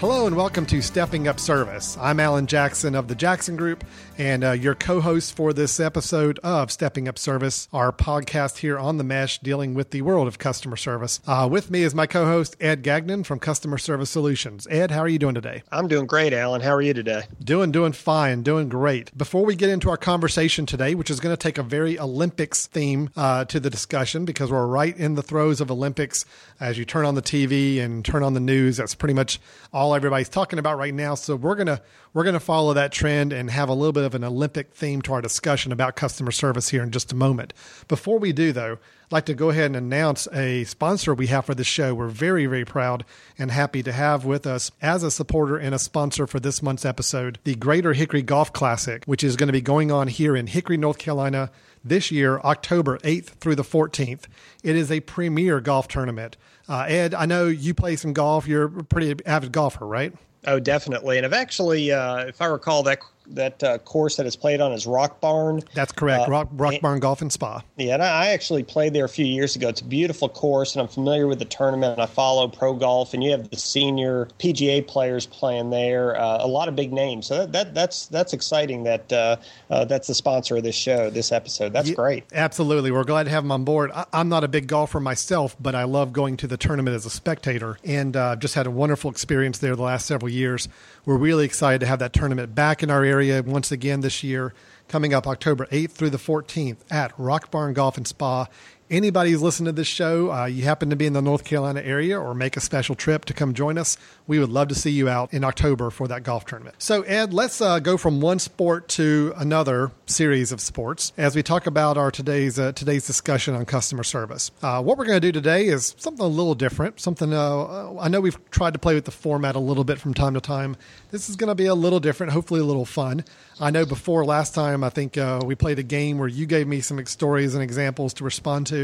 Hello and welcome to Stepping Up Service. I'm Alan Jackson of the Jackson Group and uh, your co host for this episode of Stepping Up Service, our podcast here on the mesh dealing with the world of customer service. Uh, with me is my co host, Ed Gagnon from Customer Service Solutions. Ed, how are you doing today? I'm doing great, Alan. How are you today? Doing, doing fine, doing great. Before we get into our conversation today, which is going to take a very Olympics theme uh, to the discussion because we're right in the throes of Olympics. As you turn on the TV and turn on the news, that's pretty much all all everybody's talking about right now. So we're gonna we're gonna follow that trend and have a little bit of an Olympic theme to our discussion about customer service here in just a moment. Before we do, though, I'd like to go ahead and announce a sponsor we have for the show. We're very very proud and happy to have with us as a supporter and a sponsor for this month's episode, the Greater Hickory Golf Classic, which is going to be going on here in Hickory, North Carolina this year, October 8th through the 14th. It is a premier golf tournament. Uh, Ed, I know you play some golf. You're a pretty avid golfer, right? Oh, definitely. And I've actually, uh, if I recall, that that uh, course that is played on is Rock Barn. That's correct. Uh, Rock, Rock and, Barn Golf and Spa. Yeah, and I actually played there a few years ago. It's a beautiful course, and I'm familiar with the tournament. And I follow pro golf, and you have the senior PGA players playing there. Uh, a lot of big names. So that, that that's that's exciting. That uh, uh, that's the sponsor of this show, this episode. That's yeah, great. Absolutely, we're glad to have him on board. I, am not a big golfer myself, but I love going to the tournament as a spectator, and uh, just had a wonderful experience there the last several years. We're really excited to have that tournament back in our area once again this year, coming up October 8th through the 14th at Rock Barn Golf and Spa anybody who's listening to this show, uh, you happen to be in the North Carolina area or make a special trip to come join us, we would love to see you out in October for that golf tournament. So, Ed, let's uh, go from one sport to another series of sports as we talk about our today's uh, today's discussion on customer service. Uh, what we're going to do today is something a little different. Something uh, I know we've tried to play with the format a little bit from time to time. This is going to be a little different, hopefully a little fun. I know before last time, I think uh, we played a game where you gave me some stories and examples to respond to.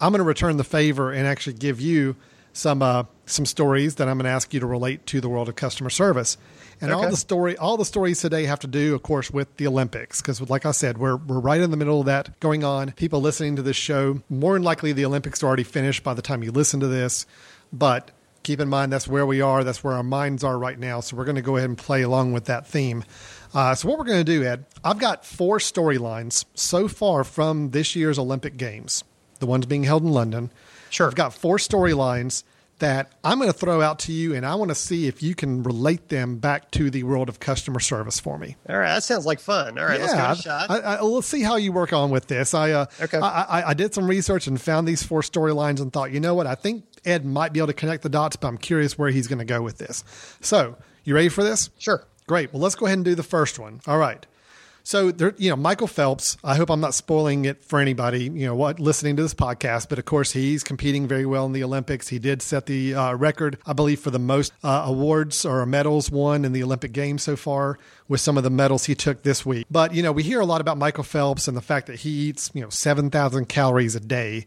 I'm going to return the favor and actually give you some uh, some stories that I'm going to ask you to relate to the world of customer service. And okay. all the story, all the stories today have to do, of course, with the Olympics, because like I said, we're we're right in the middle of that going on. People listening to this show, more than likely, the Olympics are already finished by the time you listen to this. But keep in mind that's where we are, that's where our minds are right now. So we're going to go ahead and play along with that theme. Uh, so what we're going to do, Ed, I've got four storylines so far from this year's Olympic Games, the ones being held in London. Sure. I've got four storylines that I'm going to throw out to you, and I want to see if you can relate them back to the world of customer service for me. All right, that sounds like fun. All right, yeah, let's give it a shot. I, I, let's see how you work on with this. I uh, okay. I, I, did some research and found these four storylines and thought, you know what? I think Ed might be able to connect the dots, but I'm curious where he's going to go with this. So, you ready for this? Sure. Great. Well, let's go ahead and do the first one. All right. So there, you know, Michael Phelps. I hope I'm not spoiling it for anybody. You know, what listening to this podcast, but of course he's competing very well in the Olympics. He did set the uh, record, I believe, for the most uh, awards or medals won in the Olympic Games so far with some of the medals he took this week. But you know, we hear a lot about Michael Phelps and the fact that he eats you know seven thousand calories a day,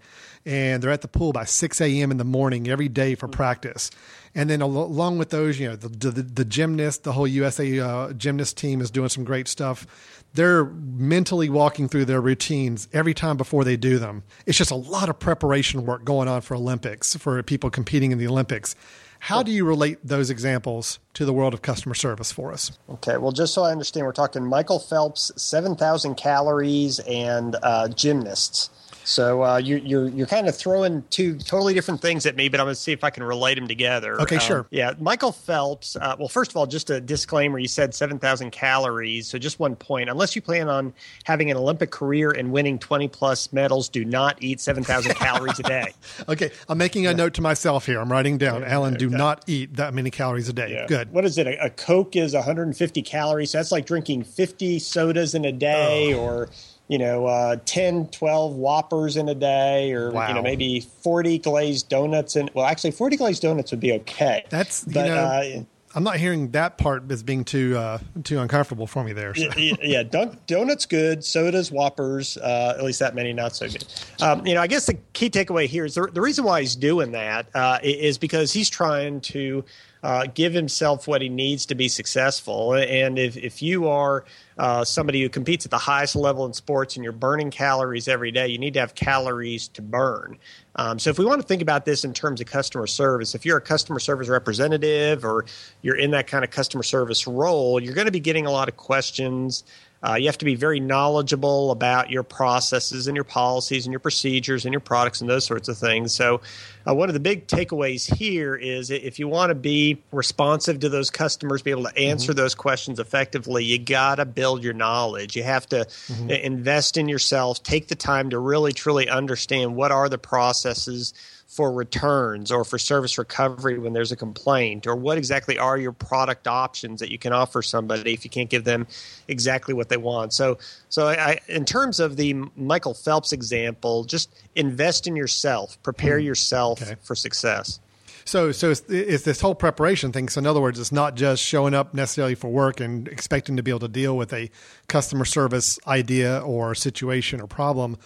and they're at the pool by six a.m. in the morning every day for practice. And then along with those, you know, the the, the gymnast, the whole USA uh, gymnast team is doing some great stuff they're mentally walking through their routines every time before they do them. It's just a lot of preparation work going on for Olympics, for people competing in the Olympics. How do you relate those examples to the world of customer service for us? Okay, well, just so I understand, we're talking Michael Phelps, 7,000 calories, and uh, gymnasts. So uh, you, you're you're kind of throwing two totally different things at me, but I'm going to see if I can relate them together. Okay, um, sure. Yeah, Michael Phelps. Uh, well, first of all, just a disclaimer: you said seven thousand calories, so just one point. Unless you plan on having an Olympic career and winning twenty plus medals, do not eat seven thousand calories a day. Okay, I'm making a note to myself here. I'm writing down, yeah, Alan, do not eat that many calories a day. Yeah. Good. What is it? A, a, Coke is 150 calories. So that's like drinking 50 sodas in a day, oh. or you know, uh, 10, 12 Whoppers in a day, or wow. you know, maybe forty glazed donuts. And well, actually, forty glazed donuts would be okay. That's but, you know, uh, I'm not hearing that part as being too uh, too uncomfortable for me there. So. Yeah, yeah don- donuts good, sodas, Whoppers, uh, at least that many not so good. Um, you know, I guess the key takeaway here is the, the reason why he's doing that uh, is because he's trying to uh, give himself what he needs to be successful. And if, if you are uh, somebody who competes at the highest level in sports and you're burning calories every day, you need to have calories to burn. Um, so if we want to think about this in terms of customer service, if you're a customer service representative or you're in that kind of customer service role, you're going to be getting a lot of questions uh, you have to be very knowledgeable about your processes and your policies and your procedures and your products and those sorts of things. So, uh, one of the big takeaways here is if you want to be responsive to those customers, be able to answer mm-hmm. those questions effectively, you got to build your knowledge. You have to mm-hmm. invest in yourself, take the time to really, truly understand what are the processes for returns or for service recovery when there's a complaint or what exactly are your product options that you can offer somebody if you can't give them exactly what they want so so I, in terms of the michael phelps example just invest in yourself prepare hmm. yourself okay. for success so, so it's, it's, this whole preparation thing. So, in other words, it's not just showing up necessarily for work and expecting to be able to deal with a customer service idea or situation or problem,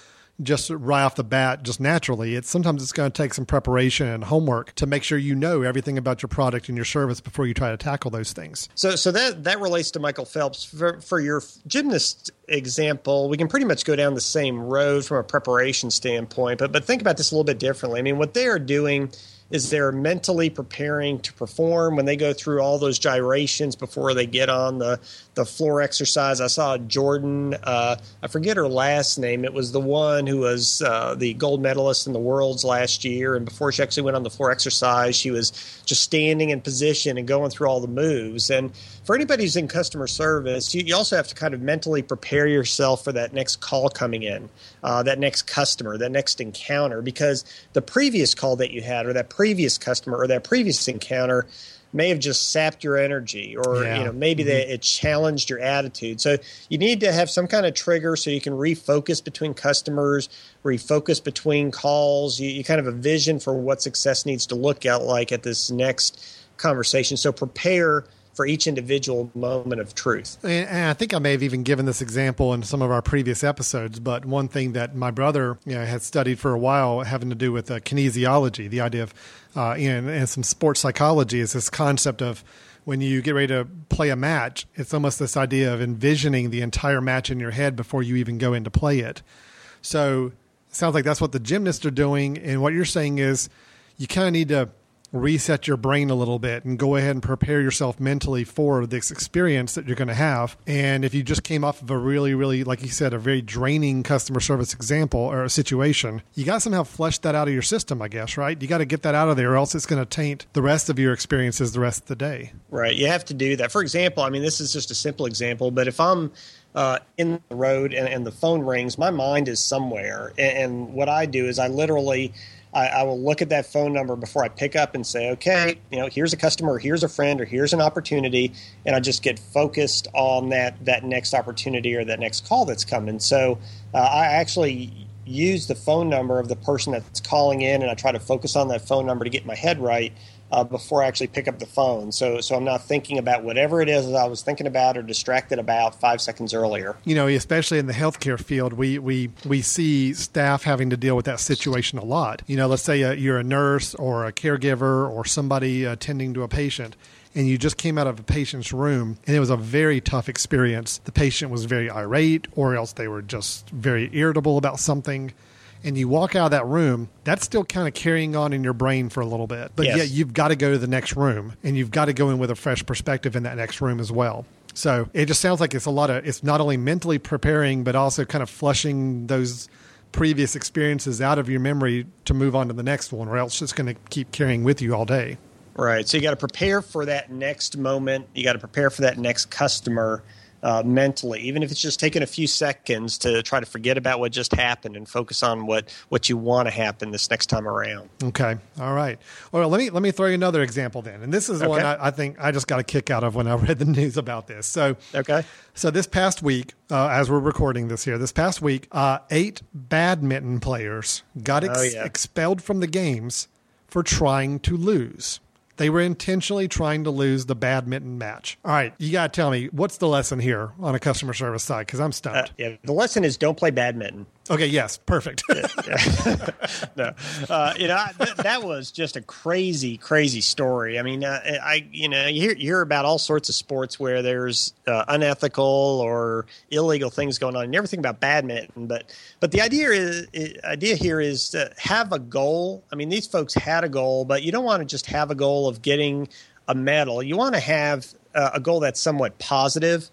just right off the bat, just naturally. It's sometimes it's going to take some preparation and homework to make sure you know everything about your product and your service before you try to tackle those things. So, so that that relates to Michael Phelps. For, for your gymnast example, we can pretty much go down the same road from a preparation standpoint, but but think about this a little bit differently. I mean, what they are doing is they're mentally preparing to perform when they go through all those gyrations before they get on the, the floor exercise. I saw Jordyn, uh, I forget her last name. It was the one who was uh, the gold medalist in the Worlds last year. And before she actually went on the floor exercise, she was just standing in position and going through all the moves. And for anybody who's in customer service, you, you also have to kind of mentally prepare yourself for that next call coming in, uh, that next customer, that next encounter, because the previous call that you had or that previous customer or that previous encounter may have just sapped your energy or yeah. you know maybe mm-hmm. that it challenged your attitude so you need to have some kind of trigger so you can refocus between customers refocus between calls you, you kind of a vision for what success needs to look at like at this next conversation so prepare for each individual moment of truth. And, and, I think I may have even given this example in some of our previous episodes, but one thing that my brother you know, had studied for a while having to do with uh, kinesiology, the idea of, uh, and, and some sports psychology is this concept of when you get ready to play a match, it's almost this idea of envisioning the entire match in your head before you even go in to play it. So sounds like that's what the gymnasts are doing. And what you're saying is you kind of need to reset your brain a little bit and go ahead and prepare yourself mentally for this experience that you're going to have. And if you just came off of a really, really, like you said, a very draining customer service example or a situation, you got to somehow flush that out of your system, I guess, right? You got to get that out of there or else it's going to taint the rest of your experiences the rest of the day. Right. You have to do that. For example, I mean, this is just a simple example, but if I'm uh, in the road and, and, the phone rings, my mind is somewhere. And, and what I do is I literally I, I, will look at that phone number before I pick up and say, okay, you know, here's a customer, here's a friend, or here's an opportunity, and I just get focused on that that next opportunity or that next call that's coming. So uh, I actually use the phone number of the person that's calling in, and I try to focus on that phone number to get my head right uh, before I actually pick up the phone. So, so I'm not thinking about whatever it is that I was thinking about or distracted about five seconds earlier. You know, especially in the healthcare field, we we we see staff having to deal with that situation a lot. You know, let's say uh, you're a nurse or a caregiver or somebody attending to a patient and you just came out of a patient's room and it was a very tough experience. The patient was very irate, or else they were just very irritable about something and you walk out of that room, that's still kind of carrying on in your brain for a little bit. But yes. yet you've got to go to the next room and you've got to go in with a fresh perspective in that next room as well. So it just sounds like it's a lot of, it's not only mentally preparing, but also kind of flushing those previous experiences out of your memory to move on to the next one, or else it's going to keep carrying with you all day. Right. So you got to prepare for that next moment. You got to prepare for that next customer uh, mentally, even if it's just taking a few seconds to try to forget about what just happened and focus on what, what you want to happen this next time around. Okay, all right. Well, let me let me throw you another example then, and this is okay. one I, I, think I just got a kick out of when I read the news about this. So okay, so this past week, uh, as we're recording this here, this past week, uh, eight badminton players got ex- oh, yeah. expelled from the games for trying to lose. They were intentionally trying to lose the badminton match. All right, you got to tell me what's the lesson here on a customer service side because I'm stumped. Uh, yeah, the lesson is don't play badminton. Okay, yes, perfect. no, uh, you know I, th- that was just a crazy, crazy story. I mean, uh, I you know you hear, you hear about all sorts of sports where there's uh, unethical or illegal things going on. You never think about badminton, but but the idea is idea here is to have a goal. I mean, these folks had a goal, but you don't want to just have a goal of getting a medal. You want to have uh, a goal that's somewhat positive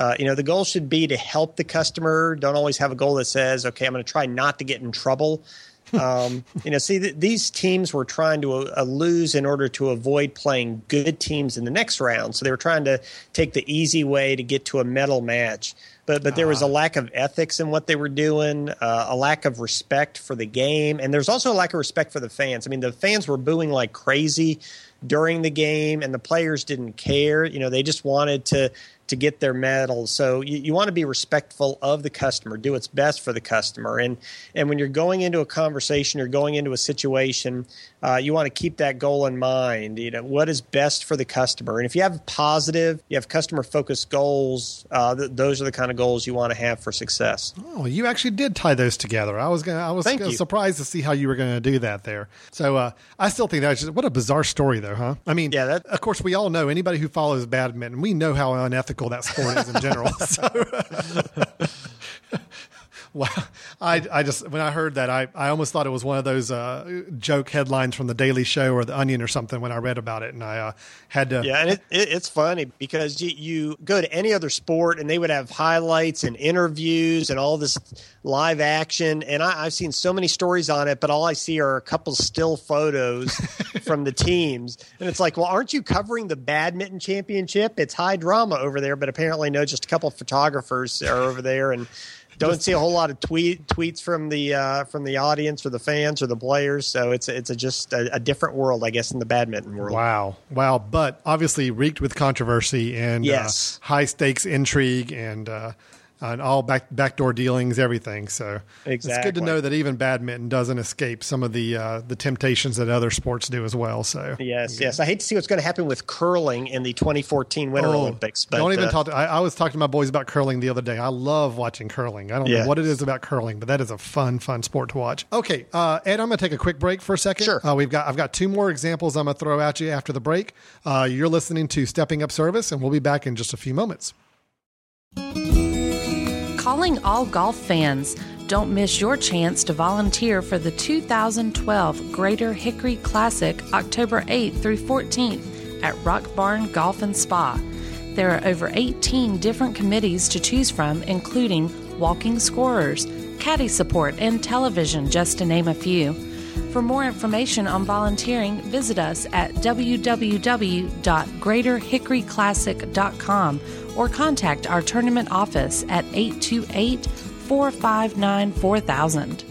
uh, you know, the goal should be to help the customer. Don't always have a goal that says, okay, I'm going to try not to get in trouble. um, you know, see, th- these teams were trying to uh, lose in order to avoid playing good teams in the next round. So they were trying to take the easy way to get to a medal match. But but there was a ah. lack of ethics in what they were doing, uh, a lack of respect for the game, and there's also a lack of respect for the fans. I mean, the fans were booing like crazy during the game, and the players didn't care. You know, they just wanted to to get their medals. So you, you want to be respectful of the customer, do what's best for the customer. And, and when you're going into a conversation or going into a situation, uh, you want to keep that goal in mind. You know, what is best for the customer? And if you have positive, you have customer focused goals, uh, th- those are the kind of goals you want to have for success. Oh, you actually did tie those together. I was gonna, I was surprised to see how you were going to do that there. So uh, I still think that's just what a bizarre story, though, huh? I mean, yeah, that, of course, we all know anybody who follows badminton, we know how unethical that sport is in general. So, Wow, I I just when I heard that I, I almost thought it was one of those uh, joke headlines from the Daily Show or the Onion or something when I read about it, and I uh, had to. Yeah, and it, it, it's funny because you, you go to any other sport and they would have highlights and interviews and all this live action, and I, I've seen so many stories on it, but all I see are a couple still photos from the teams, and it's like, well, aren't you covering the badminton championship? It's high drama over there, but apparently no, just a couple of photographers are over there and don't see a whole lot of tweet tweets from the uh, from the audience or the fans or the players. So it's it's a, just a, a, different world, I guess, in the badminton world. Wow, wow! But obviously reeked with controversy and uh, yes. uh, high stakes intrigue and. Uh, and all back backdoor dealings, everything. So exactly. it's good to know that even badminton doesn't escape some of the uh, the temptations that other sports do as well. So yes, yeah. yes. I hate to see what's going to happen with curling in the 2014 Winter oh, Olympics. But, don't even uh, talk. To, I, I, was talking to my boys about curling the other day. I love watching curling. I don't yeah. know what it is about curling, but that is a fun, fun sport to watch. Okay, uh, Ed, I'm going to take a quick break for a second. Sure. Uh, we've got I've got two more examples I'm going to throw at you after the break. Uh, you're listening to Stepping Up Service, and we'll be back in just a few moments calling all golf fans. Don't miss your chance to volunteer for the 2012 Greater Hickory Classic October 8th through 14th at Rock Barn Golf and Spa. There are over 18 different committees to choose from, including walking scorers, caddy support, and television, just to name a few. For more information on volunteering, visit us at www.greaterhickoryclassic.com or contact our tournament office at 828 459 4000.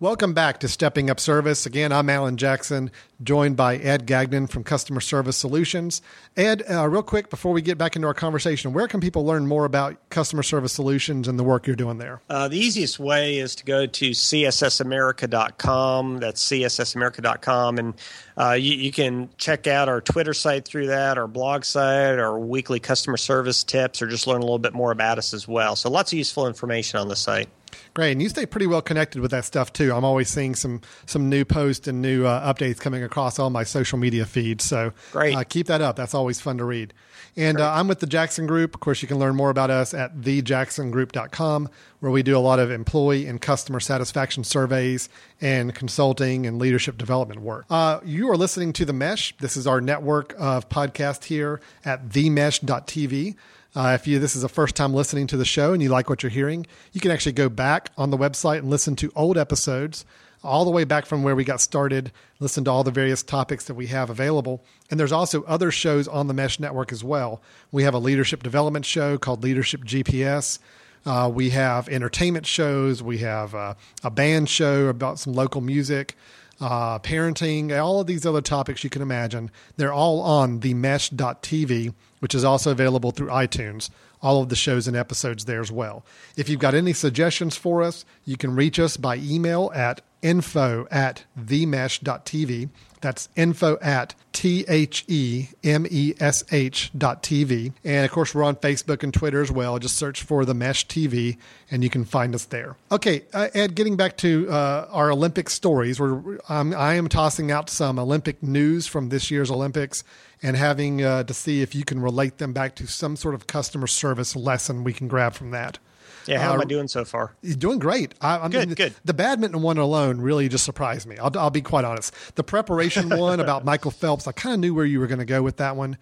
Welcome back to Stepping Up Service. Again, I'm Alan Jackson, joined by Ed Gagnon from Customer Service Solutions. Ed, uh, real quick before we get back into our conversation, where can people learn more about Customer Service Solutions and the work you're doing there? Uh, the easiest way is to go to cssamerica.com. That's cssamerica.com. And uh, you, you, can check out our Twitter site through that, our blog site, our weekly customer service tips, or just learn a little bit more about us as well. So lots of useful information on the site. Great, and you stay pretty well connected with that stuff too. I'm always seeing some some new posts and new uh, updates coming across all my social media feeds. So great, uh, keep that up. That's always fun to read. And uh, I'm with the Jackson Group. Of course, you can learn more about us at thejacksongroup.com, where we do a lot of employee and customer satisfaction surveys and consulting and leadership development work. Uh, you are listening to The Mesh. This is our network of podcast here at themesh.tv. Uh, if you this is a first time listening to the show and you like what you're hearing, you can actually go back on the website and listen to old episodes all the way back from where we got started, listen to all the various topics that we have available. And there's also other shows on the Mesh Network as well. We have a leadership development show called Leadership GPS. Uh, we have entertainment shows. We have uh, a band show about some local music, uh, parenting, all of these other topics you can imagine. They're all on the mesh.tv which is also available through iTunes. All of the shows and episodes there as well. If you've got any suggestions for us, you can reach us by email at info at themesh.tv. That's info at T H E M E S H dot TV. And of course, we're on Facebook and Twitter as well. Just search for the Mesh TV and you can find us there. Okay, uh, Ed, getting back to uh, our Olympic stories, we're, um, I am tossing out some Olympic news from this year's Olympics and having uh, to see if you can relate them back to some sort of customer service lesson we can grab from that. Yeah, how uh, am I doing so far? You're doing great. I, I good, mean, good. The badminton one alone really just surprised me. I'll, I'll be quite honest. The preparation one about Michael Phelps, I kind of knew where you were going to go with that one.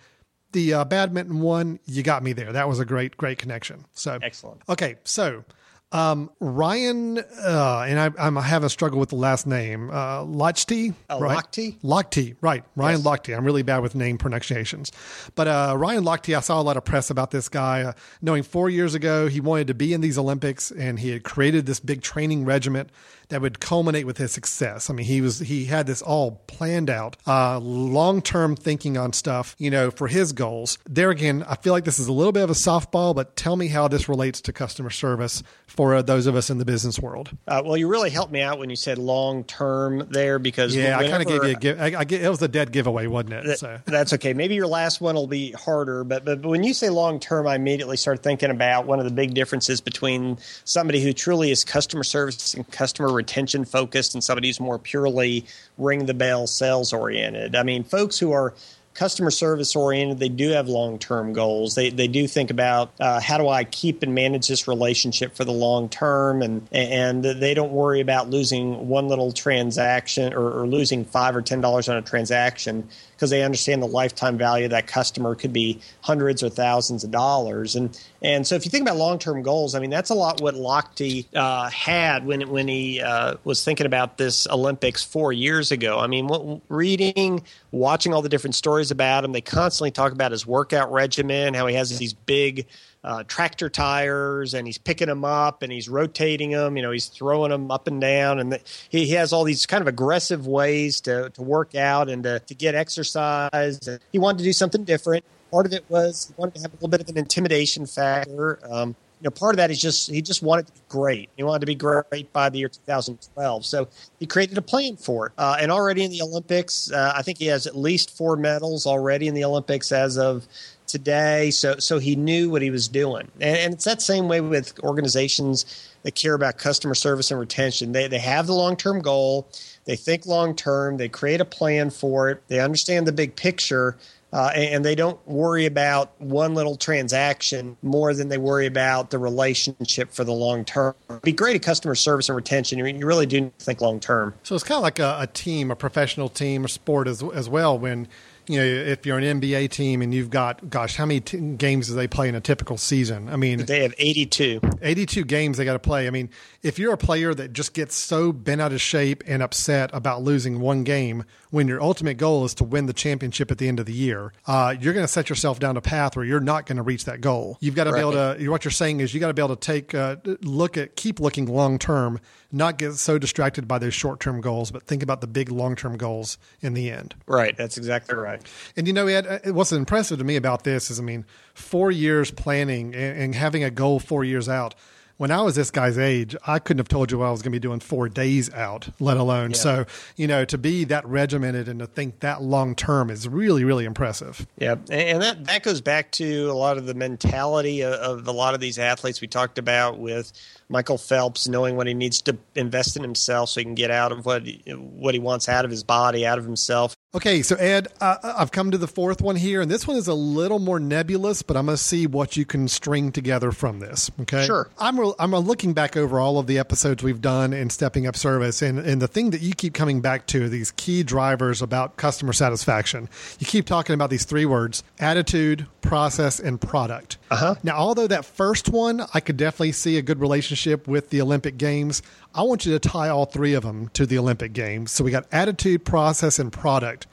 The uh, badminton one, you got me there. That was a great, great connection. So excellent. Okay, so um, Ryan, uh, and I, I'm having a struggle with the last name. Uh, Lochte, uh, right? Lochte? Lochte, right. Ryan Yes. Lochte. I'm really bad with name pronunciations. But uh, Ryan Lochte, I saw a lot of press about this guy. Uh, knowing four years ago he wanted to be in these Olympics and he had created this big training regiment that would culminate with his success. I mean, he was he had this all planned out, uh, long term thinking on stuff, you know, for his goals. There again, I feel like this is a little bit of a softball, but tell me how this relates to customer service for uh, those of us in the business world. Uh, well, you really helped me out when you said long term there because Yeah, I kind of gave you a give. I, I, it was a dead giveaway, wasn't it? That- So. That's okay. Maybe your last one will be harder, but, but but when you say long term, I immediately start thinking about one of the big differences between somebody who truly is customer service and customer retention focused and somebody who's more purely ring the bell sales oriented. I mean, folks who are customer service oriented they do have long term goals. They they do think about uh, how do i keep and manage this relationship for the long term? And and they don't worry about losing one little transaction or, or losing five or ten dollars on a transaction because they understand the lifetime value of that customer could be hundreds or thousands of dollars. And and so if you think about long term goals i mean that's a lot what Lochte uh, had when when he uh, was thinking about this olympics four years ago. I mean what, reading watching all the different stories about him they constantly talk about his workout regimen how he has these big uh, tractor tires and he's picking them up and he's rotating them. You know, he's throwing them up and down, and the, he, he has all these kind of aggressive ways to, to work out and to, to get exercise. And he wanted to do something different. Part of it was he wanted to have a little bit of an intimidation factor. Um, you know, part of that is just he just wanted to be great. He wanted to be great by the year 2012. So he created a plan for it. Uh, and already in the Olympics, uh, I think he has at least four medals already in the Olympics as of today. So so he knew what he was doing, and, and it's that same way with organizations that care about customer service and retention. They they have the long term goal, they think long term, they create a plan for it, they understand the big picture. Uh, and, they don't worry about one little transaction more than they worry about the relationship for the long term. Be great at customer service and retention. You, you really do think long term. So it's kind of like a, a team, a professional team a sport as, as well. When you know, if you're an NBA team and you've got, gosh, how many t- games do they play in a typical season? I mean, They have 82. 82 games they got to play. I mean, if you're a player that just gets so bent out of shape and upset about losing one game when your ultimate goal is to win the championship at the end of the year, uh, you're going to set yourself down a path where you're not going to reach that goal. You've got to be able to, what you're saying is you got to be able to take, uh, look at, keep looking long term, not get so distracted by those short term goals, but think about the big long term goals in the end. Right. That's exactly right. And you know, Ed, uh, what's impressive to me about this is, I mean, four years planning and, and having a goal four years out. When I was this guy's age, I couldn't have told you what I was going to be doing four days out, let alone. So, you know, to be that regimented and to think that long term is really, really impressive. Yeah, and that that goes back to a lot of the mentality of, of a lot of these athletes we talked about with Michael Phelps knowing what he needs to invest in himself so he can get out of what he, what he wants out of his body, out of himself. Okay, so Ed, uh, I've come to the fourth one here, and this one is a little more nebulous, but I'm going to see what you can string together from this. Okay, Sure. I'm re- I'm looking back over all of the episodes we've done in stepping up service, and and the thing that you keep coming back to are these key drivers about customer satisfaction. You keep talking about these three words: attitude, process, and product. Uh-huh. Now, although that first one, I could definitely see a good relationship with the Olympic Games. I want you to tie all three of them to the Olympic Games. So we got attitude, process, and product.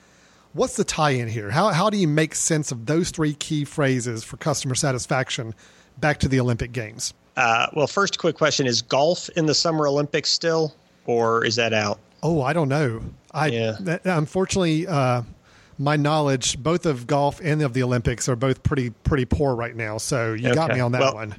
What's the tie in here? How, how do you make sense of those three key phrases for customer satisfaction back to the Olympic Games? Uh, well, first quick question: Is golf in the Summer Olympics still, or is that out? Oh, I don't know. I Yeah. that, unfortunately, uh, my knowledge both of golf and of the Olympics are both pretty pretty poor right now. So you got me on that Well, one.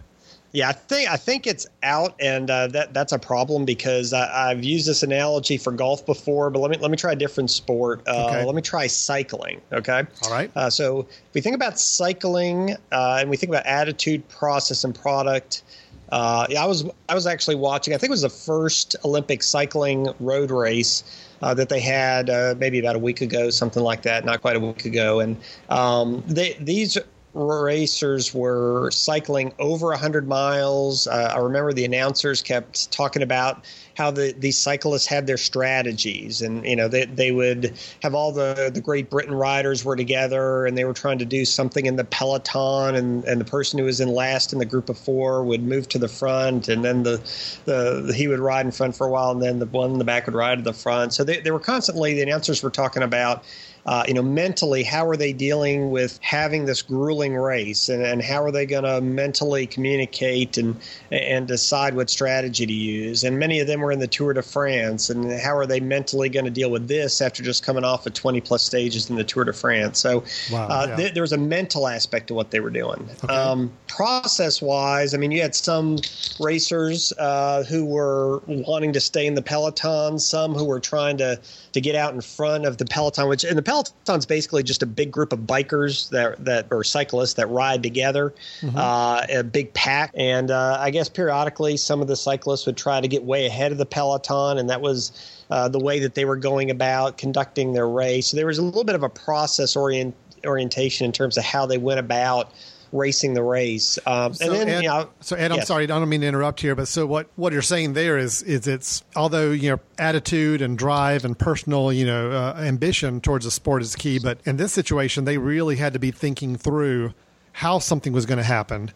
Yeah, I think I think it's out, and uh, that that's a problem because I, have used this analogy for golf before. But let me let me try a different sport. Uh, okay. Let me try cycling. Okay. All right. Uh, so if we think about cycling uh, and we think about attitude, process, and product. Uh, yeah, I was I was actually watching. I think it was the first Olympic cycling road race uh, that they had uh, maybe about a week ago, something like that, not quite a week ago. And um, they, these racers were cycling over 100 miles. Uh, I remember the announcers kept talking about how the these cyclists had their strategies, and you know they they would have all the the Great Britain riders were together, and they were trying to do something in the peloton, and and the person who was in last in the group of four would move to the front, and then the the he would ride in front for a while, and then the one in the back would ride to the front. So they, they were constantly the announcers were talking about uh, you know, mentally, how are they dealing with having this grueling race, and, and how are they going to mentally communicate and and decide what strategy to use? And many of them were in the Tour de France, and how are they mentally going to deal with this after just coming off of 20 plus stages in the Tour de France? So wow, uh, yeah. th- there was a mental aspect to what they were doing. Okay. Um, process wise, I mean, you had some racers uh, who were wanting to stay in the peloton, some who were trying to to get out in front of the peloton, which in the peloton's basically just a big group of bikers that that or cyclists that ride together, mm-hmm. uh, a big pack. And uh, I guess periodically some of the cyclists would try to get way ahead of the peloton, and that was. Uh, the way that they were going about conducting their race. So there was a little bit of a process orient, orientation in terms of how they went about racing the race. Um, so, and then, Ed, you know, so Ed, I'm yes. sorry, I don't mean to interrupt here, but so what, what you're saying there is, is it's although, you know, attitude and drive and personal, you know, uh, ambition towards the sport is key. But in this situation, they really had to be thinking through how something was going to happen,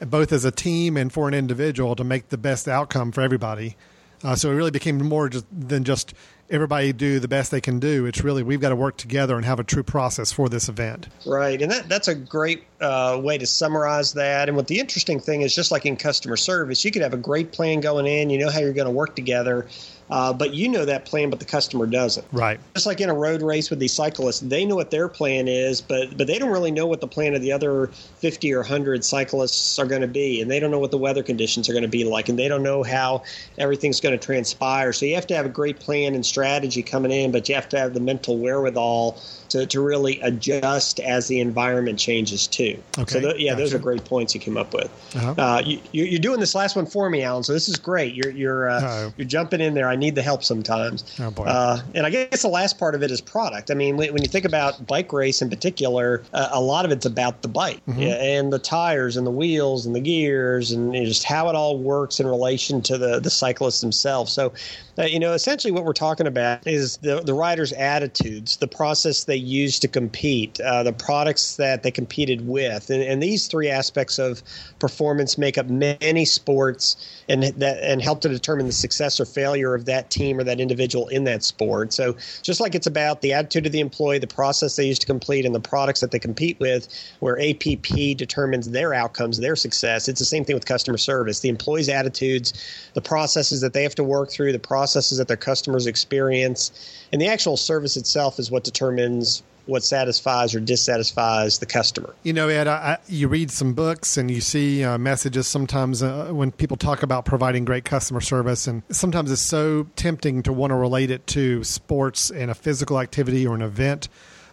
both as a team and for an individual to make the best outcome for everybody. Uh, so it really became more just, than just everybody do the best they can do. It's really we've got to work together and have a true process for this event. Right, and that, that's a great uh, way to summarize that. And what the interesting thing is, just like in customer service, you could have a great plan going in. You know how you're going to work together, uh, but you know that plan, but the customer doesn't. Right. Just like in a road race with these cyclists, they know what their plan is, but but they don't really know what the plan of the other 50 or 100 cyclists are going to be, and they don't know what the weather conditions are going to be like, and they don't know how everything's going to transpire. So you have to have a great plan and strategy coming in, but you have to have the mental wherewithal to, to really adjust as the environment changes too. Okay. So th- yeah, gotcha. those are great points you came up with. Uh-huh. Uh, you, are doing this last one for me, Alan. So this is great. You're you're uh, you're jumping in there. I need the help sometimes. Oh boy. Uh, and I guess the last part of it is product. I mean, when, when you think about bike race in particular, uh, a lot of it's about the bike mm-hmm. and the tires and the wheels and the gears and just how it all works in relation to the the cyclists themselves. So uh, you know, essentially what we're talking about is the, the riders' attitudes, the process they use to compete, uh, the products that they competed with. And, and, these three aspects of performance make up many sports and, that, and help to determine the success or failure of that team or that individual in that sport. So just like it's about the attitude of the employee, the process they use to complete, and the products that they compete with, where APP determines their outcomes, their success, it's the same thing with customer service. The employee's attitudes, the processes that they have to work through, the processes that their customers experience, and the actual service itself is what determines what satisfies or dissatisfies the customer. You know, Ed, I, I, you read some books and you see uh, messages sometimes uh, when people talk about providing great customer service, and sometimes it's so tempting to want to relate it to sports and a physical activity or an event.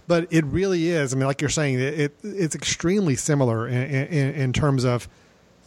But it really is. I mean, like you're saying, it, it it's extremely similar in, in, in terms of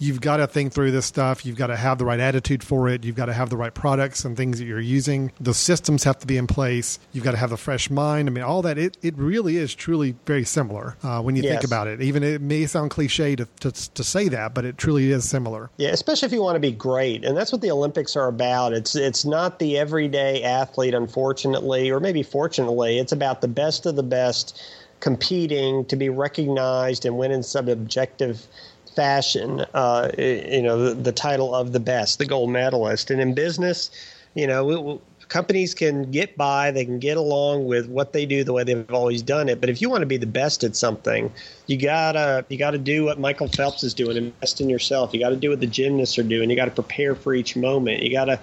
you've got to think through this stuff. You've got to have the right attitude for it. You've got to have the right products and things that you're using. The systems have to be in place. You've got to have a fresh mind. I mean, all that, it, it really is truly very similar uh, when you yes. think about it. Even it may sound cliche to, to, to say that, but it truly is similar. Yeah, especially if you want to be great. And that's what the Olympics are about. It's, it's not the everyday athlete, unfortunately, or maybe fortunately. It's about the best of the best competing to be recognized and win in some objective fashion, uh, you know, the, the, title of the best, the gold medalist. And in business, you know, companies can get by, they can get along with what they do the way they've always done it. But if you want to be the best at something, you gotta you gotta do what Michael Phelps is doing, invest in yourself. You got to do what the gymnasts are doing. You got to prepare for each moment. You got to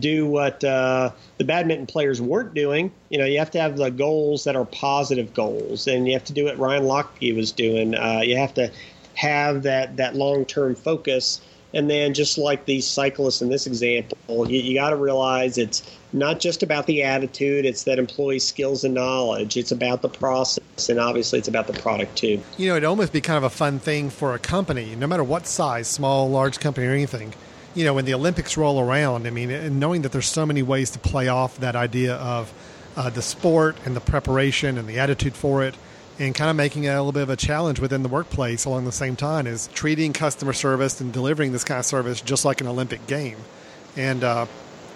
do what uh, the badminton players weren't doing. You know, you have to have the goals that are positive goals, and you have to do what Ryan Lochte was doing. Uh, you have to have that that long term focus And then, just like these cyclists in this example, you, you got to realize it's not just about the attitude, it's that employee skills and knowledge. It's about the process, and obviously, it's about the product too. You know, it'd almost be kind of a fun thing for a company, no matter what size, small, large company, or anything. You know, when the Olympics roll around, I mean, knowing that there's so many ways to play off that idea of uh, the sport and the preparation and the attitude for it and kind of making it a little bit of a challenge within the workplace along the same time is treating customer service and delivering this kind of service just like an Olympic game. And, uh,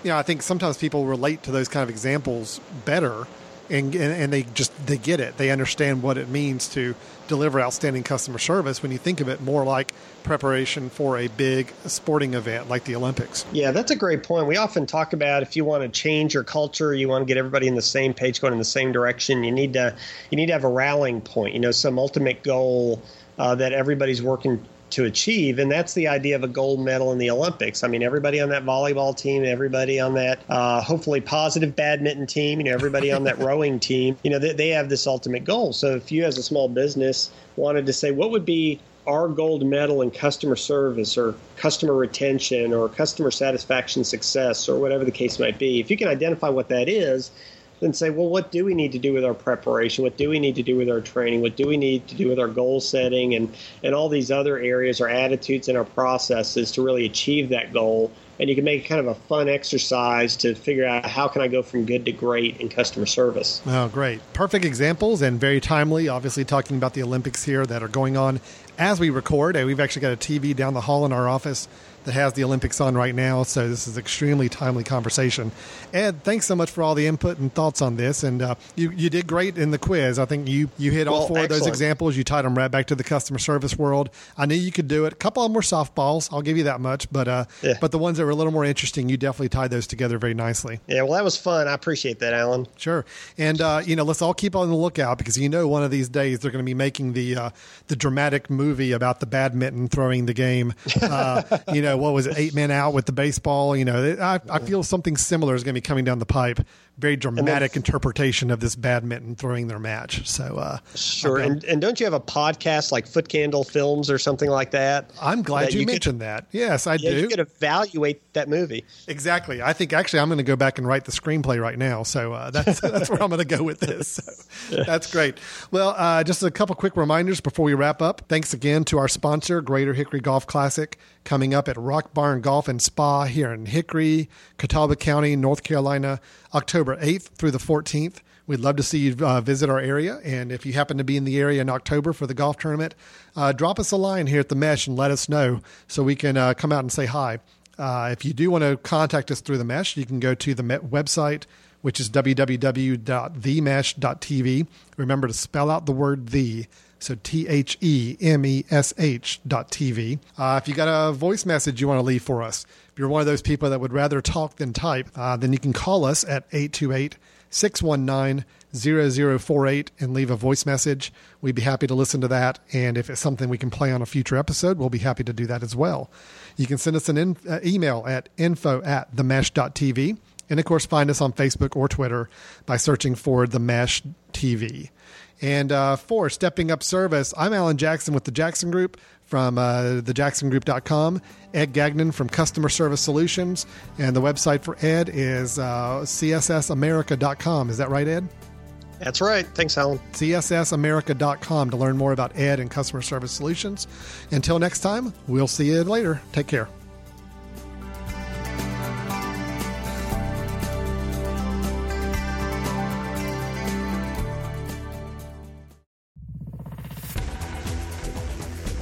you know, I think sometimes people relate to those kind of examples better and, and, and they just they get it. They understand what it means to deliver outstanding customer service when you think of it more like preparation for a big sporting event like the Olympics. Yeah, that's a great point. We often talk about if you want to change your culture, you want to get everybody in the same page, going in the same direction. You need to you need to have a rallying point. You know, some ultimate goal uh, that everybody's working to achieve, and that's the idea of a gold medal in the Olympics. I mean, everybody on that volleyball team, everybody on that uh, hopefully positive badminton team, you know, everybody on that rowing team, you know, they, they have this ultimate goal. So if you, as a small business, wanted to say, what would be our gold medal in customer service or customer retention or customer satisfaction success or whatever the case might be, if you can identify what that is, then say, well, what do we need to do with our preparation? What do we need to do with our training? What do we need to do with our goal setting and, and all these other areas, our attitudes and our processes to really achieve that goal? And you can make kind of a fun exercise to figure out how can I go from good to great in customer service. Oh, great. Perfect examples and very timely. Obviously, talking about the Olympics here that are going on as we record. We've actually got a TV down the hall in our office that has the Olympics on right now. So this is extremely timely conversation. Ed, thanks so much for all the input and thoughts on this. And uh, you you did great in the quiz. I think you you hit all well, four excellent. of those examples. You tied them right back to the customer service world. I knew you could do it. A couple of them were softballs. I'll give you that much. But uh, Yeah. but the ones that were a little more interesting, you definitely tied those together very nicely. Yeah, well, that was fun. I appreciate that, Alan. Sure, and uh, you know, let's all keep on the lookout because you know one of these days they're going to be making the uh, the dramatic movie about the badminton throwing the game. Uh, you know, what was it, eight men out with the baseball? You know, I, I feel something similar is going to be coming down the pipe. Very dramatic interpretation of this badminton throwing their match. So, uh, Sure. And, and don't you have a podcast like Foot Candle Films or something like that? I'm glad that you, could- mentioned that. Yes, I Yeah, do. you could evaluate that movie. Exactly. I think actually I'm going to go back and write the screenplay right now. So uh, that's that's where I'm going to go with this. So, that's great. Well, uh, just a couple quick reminders before we wrap up. Thanks again to our sponsor, Greater Hickory Golf Classic, coming up at Rock Barn Golf and Spa here in Hickory, Catawba County, North Carolina, October 8th through the 14th. We'd love to see you uh, visit our area. And if you happen to be in the area in October for the golf tournament, uh, drop us a line here at the Mesh and let us know so we can uh, come out and say hi. Uh, if you do want to contact us through the mesh, you can go to the website, which is www.themesh.tv. Remember to spell out the word the. So T H E M E S H dot TV. Uh, if you got a voice message you want to leave for us, if you're one of those people that would rather talk than type, uh, then you can call us at 828 619 0048 and leave a voice message. We'd be happy to listen to that. And if it's something we can play on a future episode, we'll be happy to do that as well. You can send us an in, uh, email at info at themesh.tv. And of course, find us on Facebook or Twitter by searching for The Mesh TV. And uh, for Stepping Up Service, I'm Alan Jackson with the Jackson Group from uh, thejacksongroup.com, Ed Gagnon from Customer Service Solutions, and the website for Ed is uh, cssamerica.com. Is that right, Ed? That's right. Thanks, Alan. cssamerica.com to learn more about Ed and Customer Service Solutions. Until next time, we'll see you later. Take care.